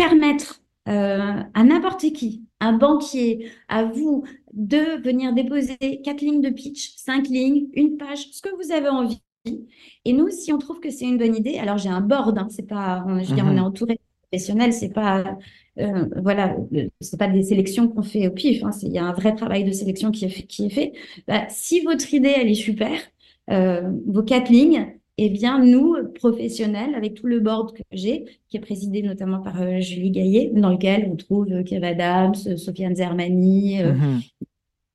permettre euh, à n'importe qui, un banquier, à vous, de venir déposer quatre lignes de pitch, cinq lignes, une page, ce que vous avez envie. Et nous, si on trouve que c'est une bonne idée, alors j'ai un board, hein, c'est pas, on, je veux dire, on est mhm. entouré de professionnels, c'est pas, euh, voilà, c'est pas des sélections qu'on fait au pif, hein, il y a un vrai travail de sélection qui est fait. Qui est fait. Bah, si votre idée elle est super, euh, vos quatre lignes, eh bien, nous, professionnels, avec tout le board que j'ai, qui est présidé notamment par euh, Julie Gaillet, dans lequel on trouve euh, Kev Adams, euh, Sofiane Zermani, mhm.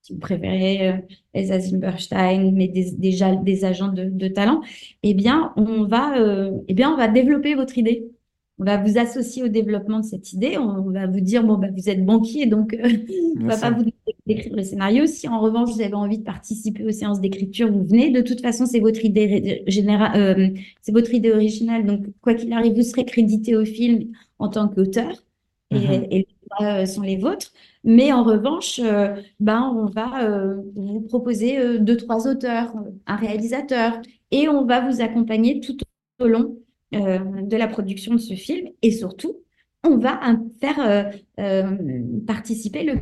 si vous préférez, Elsa Zimberstein, mais déjà des, agents de, talent, eh bien, on va, eh bien, on va développer votre idée on va vous associer au développement de cette idée. On va vous dire, bon, bah, vous êtes banquier, donc euh, on ne va pas vous décrire le scénario. Si en revanche, vous avez envie de participer aux séances d'écriture, vous venez. De toute façon, c'est votre idée générale, euh, c'est votre idée originale. Donc, quoi qu'il arrive, vous serez crédité au film en tant qu'auteur. Et, mm-hmm. les droits euh, sont les vôtres. Mais en revanche, ben, on va vous proposer deux, trois auteurs, un réalisateur, et on va vous accompagner tout au long euh, de la production de ce film et surtout, on va faire euh, euh, participer le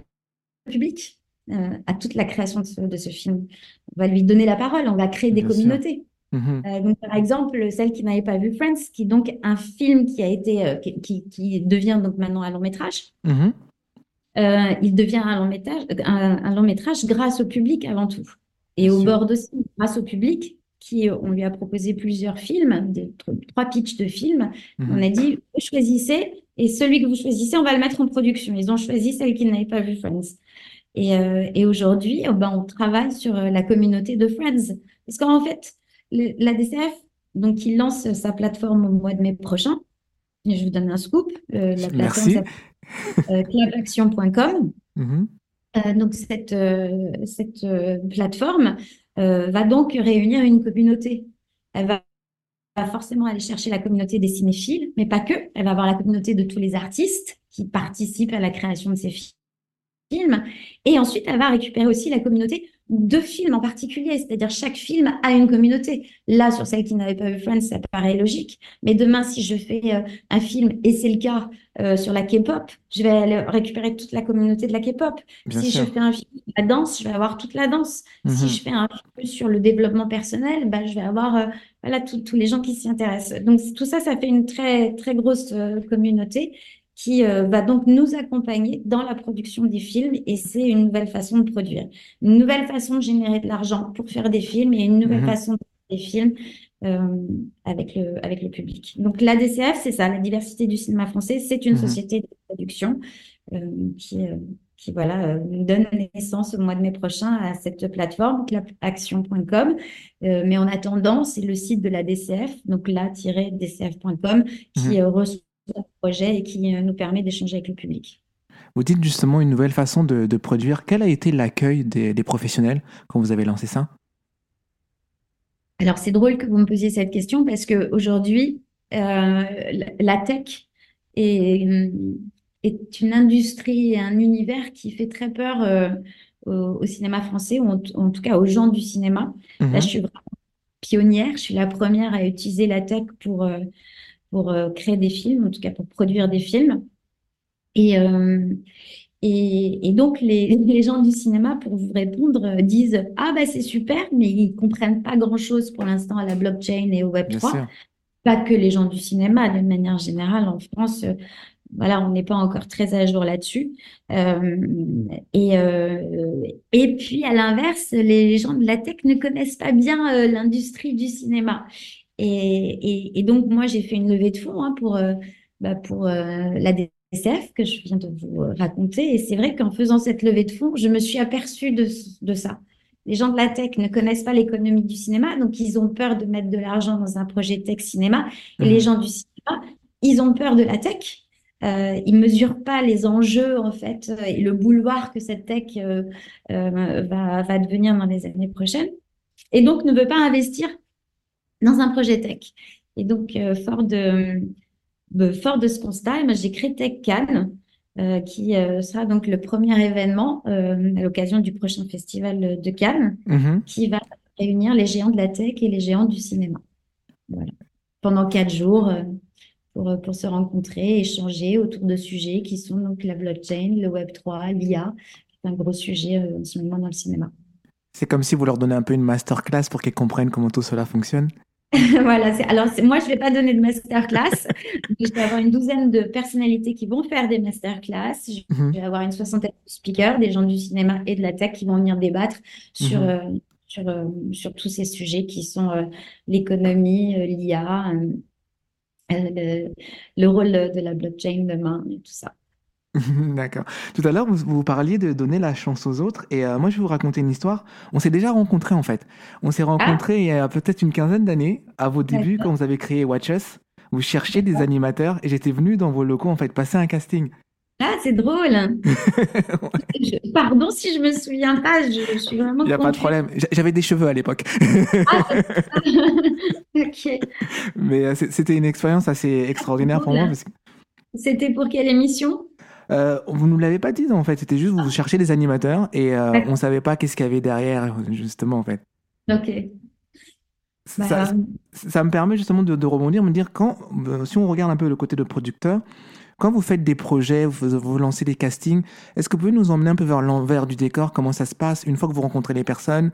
public à toute la création de ce, film. On va lui donner la parole, on va créer des communautés. Mhm. donc, par exemple, celle qui n'avait pas vu Friends, qui est donc un film qui a été, qui, devient donc maintenant un long métrage. Mhm. il devient un long métrage, un, long métrage grâce au public avant tout. Et au bord aussi, grâce au public, qui, on lui a proposé plusieurs films, trois pitchs de films. Mhm. On a dit, vous choisissez, et celui que vous choisissez, on va le mettre en production. Ils ont choisi celle qu'ils n'avaient pas vu Friends. Et, euh, et aujourd'hui, oh ben, on travaille sur euh, la communauté de Friends. Parce qu'en fait, la DCF, donc, il lance sa plateforme au mois de mai prochain. je vous donne un scoop. Euh, la plateforme euh, clubaction.com. Mhm. donc, cette, cette plateforme, euh, va donc réunir une communauté. Elle va, forcément aller chercher la communauté des cinéphiles, mais pas que. Elle va avoir la communauté de tous les artistes qui participent à la création de ces films. Et ensuite, elle va récupérer aussi la communauté de films en particulier, c'est-à-dire chaque film a une communauté. Là, sur celle qui n'avait pas vu Friends, ça paraît logique, mais demain, si je fais euh, un film, et c'est le cas euh, sur la K-pop, je vais aller récupérer toute la communauté de la K-pop. Si je fais un film sur la danse, je vais avoir toute la danse. Si mhm. je fais un film sur le développement personnel, bah, je vais avoir euh, voilà, tous les gens qui s'y intéressent. Donc tout ça, ça fait une très, très grosse communauté qui euh, va donc nous accompagner dans la production des films et c'est une nouvelle façon de produire, une nouvelle façon de générer de l'argent pour faire des films et une nouvelle mhm. façon de faire des films euh, avec, le, avec le public. Donc la DCF, c'est ça, la diversité du cinéma français, c'est une mhm. société de production euh, qui, qui voilà, donne naissance au mois de mai prochain à cette plateforme, clapaction.com. mais en attendant, c'est le site de la DCF, donc la-dcf.com, qui mhm. reçoit projet et qui euh, nous permet d'échanger avec le public. Vous dites justement une nouvelle façon de, produire. Quel a été l'accueil des, professionnels quand vous avez lancé ça? Alors c'est drôle que vous me posiez cette question parce qu'aujourd'hui, euh, la tech est, est, une industrie et un univers qui fait très peur euh, au, cinéma français, ou en, tout cas aux gens du cinéma. Là, mhm. je suis vraiment pionnière, je suis la première à utiliser la tech pour pour euh, créer des films, en tout cas pour produire des films. Et, euh, et, donc, les, les, gens du cinéma, pour vous répondre, euh, disent Ah, bah, c'est super, mais ils comprennent pas grand-chose pour l'instant à la blockchain et au Web3. Pas que les gens du cinéma, d'une manière générale, en France, voilà, on n'est pas encore très à jour là-dessus. Euh, et, euh, et puis, à l'inverse, les gens de la tech ne connaissent pas bien l'industrie du cinéma. Et, et, donc, moi, j'ai fait une levée de fonds hein, pour, bah, pour la DCF que je viens de vous raconter. Et c'est vrai qu'en faisant cette levée de fonds, je me suis aperçue de, de ça. Les gens de la tech ne connaissent pas l'économie du cinéma, donc ils ont peur de mettre de l'argent dans un projet tech cinéma. Et les mmh. gens du cinéma, ils ont peur de la tech euh, ils mesurent pas les enjeux en fait et le boulevard que cette tech euh, euh, va, va, devenir dans les années prochaines. Et donc ne veut pas investir dans un projet tech. Et donc euh, fort de, fort de ce constat, eh ben, j'ai créé Tech Cannes. qui sera donc le premier événement à l'occasion du prochain festival de Cannes, mm-hmm. qui va réunir les géants de la tech et les géants du cinéma. Voilà. Pendant quatre jours, pour, euh, pour se rencontrer, échanger autour de sujets qui sont donc la blockchain, le Web3, l'IA, c'est un gros sujet euh, en ce moment dans le cinéma. C'est comme si vous leur donnez un peu une masterclass pour qu'ils comprennent comment tout cela fonctionne. voilà, alors moi je ne vais pas donner de masterclass, je vais avoir une douzaine de personnalités qui vont faire des masterclass, je mhm. vais avoir une soixantaine de speakers, des gens du cinéma et de la tech qui vont venir débattre sur, mhm. euh, sur, sur, tous ces sujets qui sont l'économie, l'IA, euh, le, rôle de la blockchain demain et tout ça. D'accord. Tout à l'heure, vous, vous, parliez de donner la chance aux autres. Et euh, moi, je vais vous raconter une histoire. On s'est déjà rencontrés, en fait. On s'est rencontrés il y a peut-être une quinzaine d'années, à vos débuts, quand vous avez créé Watch Us. Vous cherchiez des animateurs et j'étais venu dans vos locaux, en fait, passer un casting. Ah, c'est drôle. Pardon si je me souviens pas, je, suis vraiment. Il n'y a pas de problème. J'avais des cheveux à l'époque. ah, ok. Mais euh, c'était une expérience assez extraordinaire pour moi. C'était pour quelle émission? Euh, vous ne nous l'avez pas dit en fait, c'était juste vous cherchiez des animateurs et euh, on ne savait pas qu'est-ce qu'il y avait derrière justement en fait. Ok. Ça, bah, me permet justement de, de, rebondir, me dire quand, si on regarde un peu le côté de producteur, quand vous faites des projets, vous, vous lancez des castings, est-ce que vous pouvez nous emmener un peu vers l'envers du décor Comment ça se passe une fois que vous rencontrez les personnes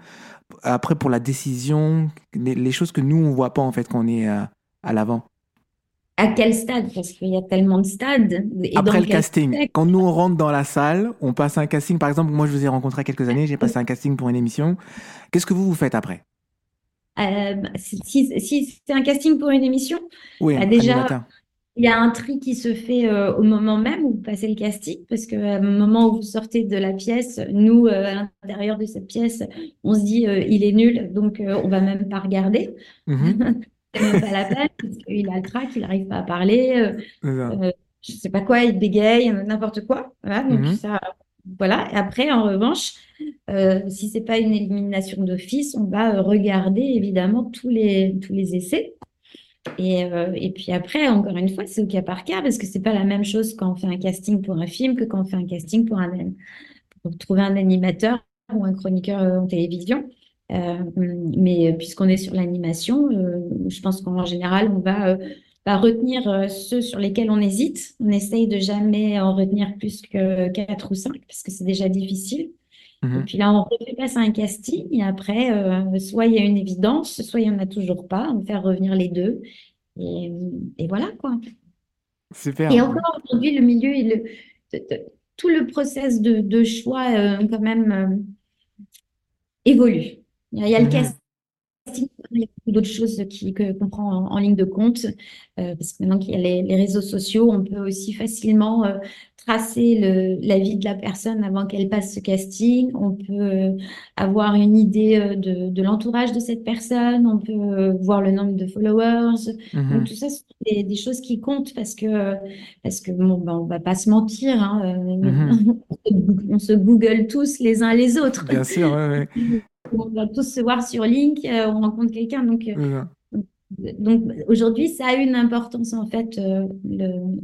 Après, pour la décision, les, choses que nous, on ne voit pas en fait quand on est euh, à l'avant? À quel stade? Parce qu'il y a tellement de stades. Après le casting, quand nous on rentre dans la salle, on passe un casting. Par exemple, moi je vous ai rencontré il y a quelques années, j'ai passé un casting pour une émission. Qu'est-ce que vous vous faites après? Euh, Si, c'est un casting pour une émission, oui, bah, déjà, il y a un tri qui se fait euh, au moment même où vous passez le casting, parce qu'au euh, moment où vous sortez de la pièce, nous, euh, à l'intérieur de cette pièce, on se dit il est nul, donc on va même pas regarder. Mhm. même pas la peine, parce qu'il a le crack, il n'arrive pas à parler, je sais pas quoi, il bégaye, n'importe quoi. Voilà, donc mhm. ça, voilà. Et après, en revanche, si c'est pas une élimination d'office, on va regarder évidemment tous les, tous les essais. Et, euh, et, puis après, encore une fois, c'est au cas par cas parce que c'est pas la même chose quand on fait un casting pour un film que quand on fait un casting pour, un, pour trouver un animateur ou un chroniqueur euh, en télévision. Euh, mais puisqu'on est sur l'animation, euh, je pense qu'en général, on va, va retenir ceux sur lesquels on hésite. On essaye de jamais en retenir plus que quatre ou cinq parce que c'est déjà difficile. Mmh et puis là, on refait passer un casting et après, euh, soit il y a une évidence, soit il n'y en a toujours pas. On fait revenir les deux. Et, et voilà, quoi. Super. Et encore aujourd'hui, le milieu, le, tout le process de, de choix, euh, quand même, euh, évolue. Il y a, le mmh casting il y a beaucoup d'autres choses qu'on prend en, ligne de compte, euh, parce que maintenant qu'il y a les, réseaux sociaux, on peut aussi facilement euh, tracer le, la vie de la personne avant qu'elle passe ce casting. On peut euh, avoir une idée de, de l'entourage de cette personne. On peut voir le nombre de followers. Donc, tout ça, c'est des, des, choses qui comptent parce que, parce que bon, ben, on va pas se mentir. Hein, mm-hmm. on se Google tous les uns les autres. Bien sûr, ouais, ouais. on va tous se voir sur Link, euh, on rencontre quelqu'un. Donc, euh, donc aujourd'hui, ça a une importance en fait. Euh,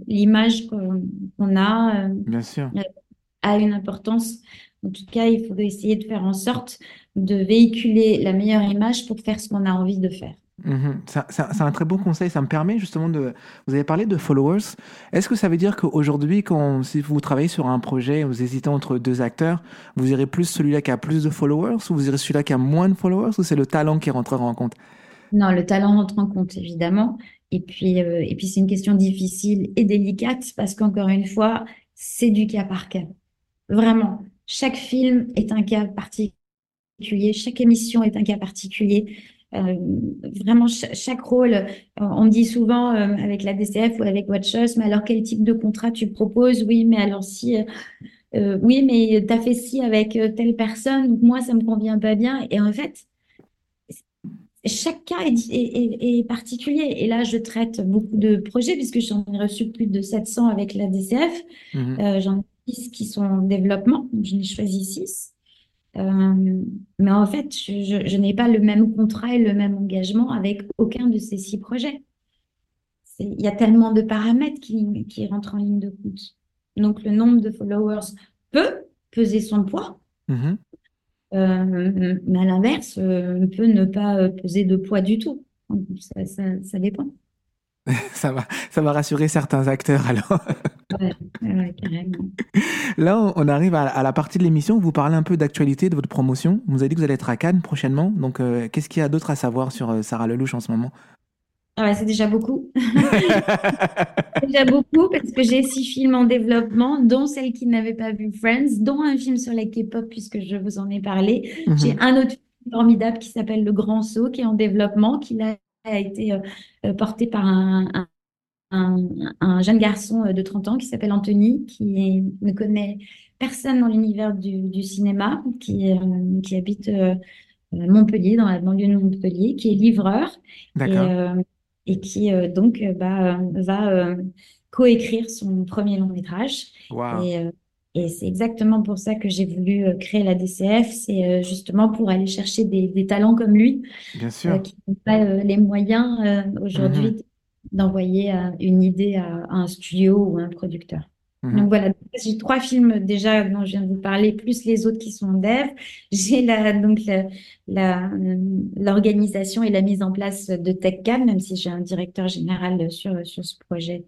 l'image qu'on a Bien sûr. a une importance. En tout cas, il faut essayer de faire en sorte de véhiculer la meilleure image pour faire ce qu'on a envie de faire. Mhm. C'est un très bon conseil. Ça me permet justement de. Vous avez parlé de followers. Est-ce que ça veut dire qu'aujourd'hui, si vous travaillez sur un projet, vous hésitez entre deux acteurs, vous irez plus celui-là qui a plus de followers ou vous irez celui-là qui a moins de followers ou c'est le talent qui rentrera en compte? Non, le talent rentre en compte évidemment. Et puis, euh, et puis c'est une question difficile et délicate parce qu'encore une fois, c'est du cas par cas. Vraiment, chaque film est un cas particulier, chaque émission est un cas particulier. Euh, vraiment, chaque, rôle, euh, on me dit souvent avec la DCF ou avec Watch Us, mais alors quel type de contrat tu proposes? Oui, mais alors si, oui, mais tu as fait ci avec telle personne, moi ça me convient pas bien. Et en fait, chaque cas est, particulier. Et là, je traite beaucoup de projets puisque j'en ai reçu plus de 700 avec la DCF. Euh, j'en ai 6 qui sont en développement. Je n'ai choisi 6. Euh, mais en fait, je, n'ai pas le même contrat et le même engagement avec aucun de ces six projets. Il y a tellement de paramètres qui, qui rentrent en ligne de compte. Donc, le nombre de followers peut peser son poids. Mhm. Euh, mais à l'inverse, euh, peut ne pas peser de poids du tout. Ça, dépend. ça, va, ça va rassurer certains acteurs alors. Là, on arrive à, la partie de l'émission où vous parlez un peu d'actualité de votre promotion. Vous avez dit que vous allez être à Cannes prochainement. Donc, qu'est-ce qu'il y a d'autre à savoir sur Sarah Lelouch en ce moment? Ah c'est déjà beaucoup. déjà beaucoup parce que j'ai six films en développement, dont celle qui n'avait pas vu Friends, dont un film sur la K-pop puisque je vous en ai parlé. Mhm. J'ai un autre film formidable qui s'appelle Le Grand Saut qui est en développement, qui a été euh, euh, porté par un, un, jeune garçon euh, de 30 ans qui s'appelle Anthony, qui ne connaît personne dans l'univers du, cinéma, qui, qui habite Montpellier, dans la banlieue de Montpellier, qui est livreur. D'accord et qui donc bah, va coécrire son premier long métrage. Et, et c'est exactement pour ça que j'ai voulu créer la DCF, c'est justement pour aller chercher des, des talents comme lui, Bien sûr. qui n'ont pas les moyens aujourd'hui mhm. d'envoyer une idée à, un studio ou à un producteur. Mhm. Donc voilà, j'ai trois films déjà dont je viens de vous parler, plus les autres qui sont en dev. J'ai la, donc l'organisation et la mise en place de TechCam, même si j'ai un directeur général sur, sur ce projet.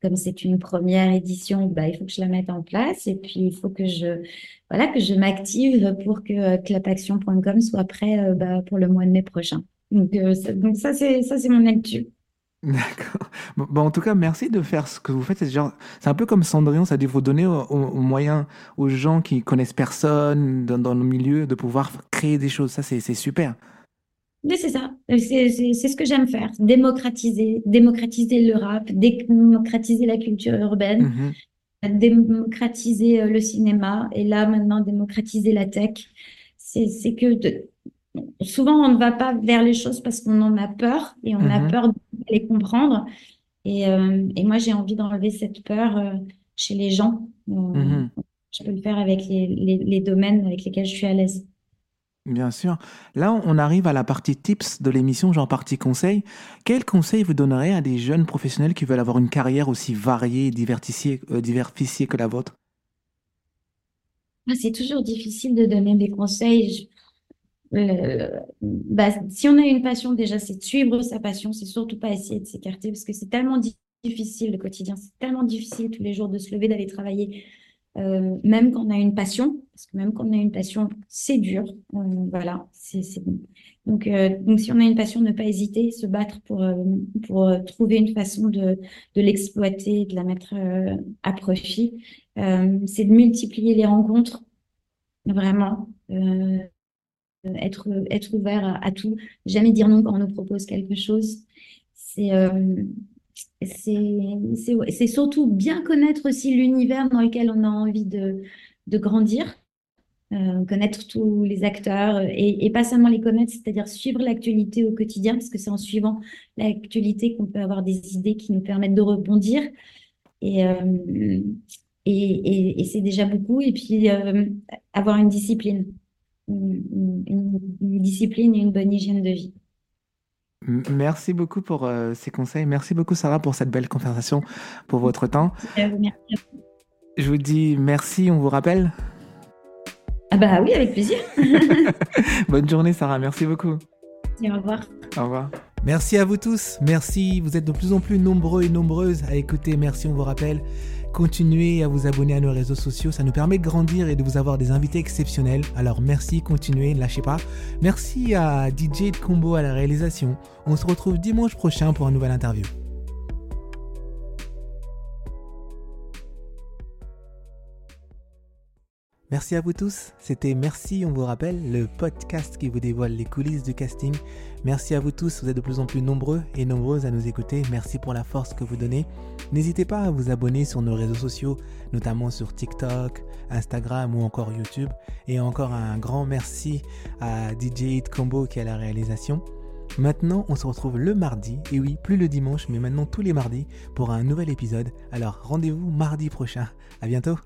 Comme c'est une première édition, bah, il faut que je la mette en place et puis il faut que je, voilà, que je m'active pour que euh, clapaction.com soit prêt euh, bah, pour le mois de mai prochain. Donc, euh, ça, c'est ça, c'est mon actu. D'accord. Bon, en tout cas, merci de faire ce que vous faites. C'est genre, c'est un peu comme Cendrillon, dit vous donner au, moyen aux gens qui connaissent personne dans, dans, le milieu de pouvoir créer des choses. Ça, c'est super. Mais c'est ça. C'est ce que j'aime faire. Démocratiser, démocratiser le rap, démocratiser la culture urbaine, mm-hmm. démocratiser euh, le cinéma et là maintenant démocratiser la tech. C'est que de, souvent, on ne va pas vers les choses parce qu'on en a peur et on a mhm. peur de les comprendre. Et, euh, et moi, j'ai envie d'enlever cette peur euh, chez les gens. Euh, mhm. Je peux le faire avec les, les, domaines avec lesquels je suis à l'aise. Bien sûr. Là, on arrive à la partie tips de l'émission, genre partie conseil. Quel conseil vous donnerez à des jeunes professionnels qui veulent avoir une carrière aussi variée et diversifiée, diversifiée que la vôtre? Ah, C'est toujours difficile de donner des conseils. Euh, bah, si on a une passion, déjà, c'est de suivre sa passion, c'est surtout pas essayer de s'écarter parce que c'est tellement difficile le quotidien, c'est tellement difficile tous les jours de se lever, d'aller travailler, euh, même quand on a une passion, parce que même quand on a une passion, c'est dur. Euh, voilà, donc, donc si on a une passion, ne pas hésiter, se battre pour, pour trouver une façon de, de l'exploiter, de la mettre à profit. c'est de multiplier les rencontres, vraiment. Euh, être, être ouvert à, tout, jamais dire non quand on nous propose quelque chose. C'est euh, c'est surtout bien connaître aussi l'univers dans lequel on a envie de, de grandir, euh, connaître tous les acteurs et, et, pas seulement les connaître, c'est-à-dire suivre l'actualité au quotidien, parce que c'est en suivant l'actualité qu'on peut avoir des idées qui nous permettent de rebondir. Et, et, et, et c'est déjà beaucoup. Et puis, avoir une discipline une, discipline et une bonne hygiène de vie. Merci beaucoup pour euh, ces conseils. Merci beaucoup, Sarah, pour cette belle conversation, pour votre temps. Je vous dis merci, on vous rappelle Ah bah oui, avec plaisir. Bonne journée, Sarah. Merci beaucoup. au revoir. Au revoir. Merci à vous tous. Merci. Vous êtes de plus en plus nombreux et nombreuses à écouter. Merci, on vous rappelle. Continuez à vous abonner à nos réseaux sociaux, ça nous permet de grandir et de vous avoir des invités exceptionnels. Alors merci, continuez, ne lâchez pas. Merci à DJ de Combo à la réalisation. On se retrouve dimanche prochain pour un nouvel interview. Merci à vous tous. C'était Merci, on vous rappelle, le podcast qui vous dévoile les coulisses du casting. Merci à vous tous. Vous êtes de plus en plus nombreux et nombreuses à nous écouter. Merci pour la force que vous donnez. N'hésitez pas à vous abonner sur nos réseaux sociaux, notamment sur TikTok, Instagram ou encore YouTube. Et encore un grand merci à DJ Hit Combo qui à la réalisation. Maintenant, on se retrouve le mardi, et oui, plus le dimanche, mais maintenant tous les mardis, pour un nouvel épisode. Alors rendez-vous mardi prochain. À bientôt!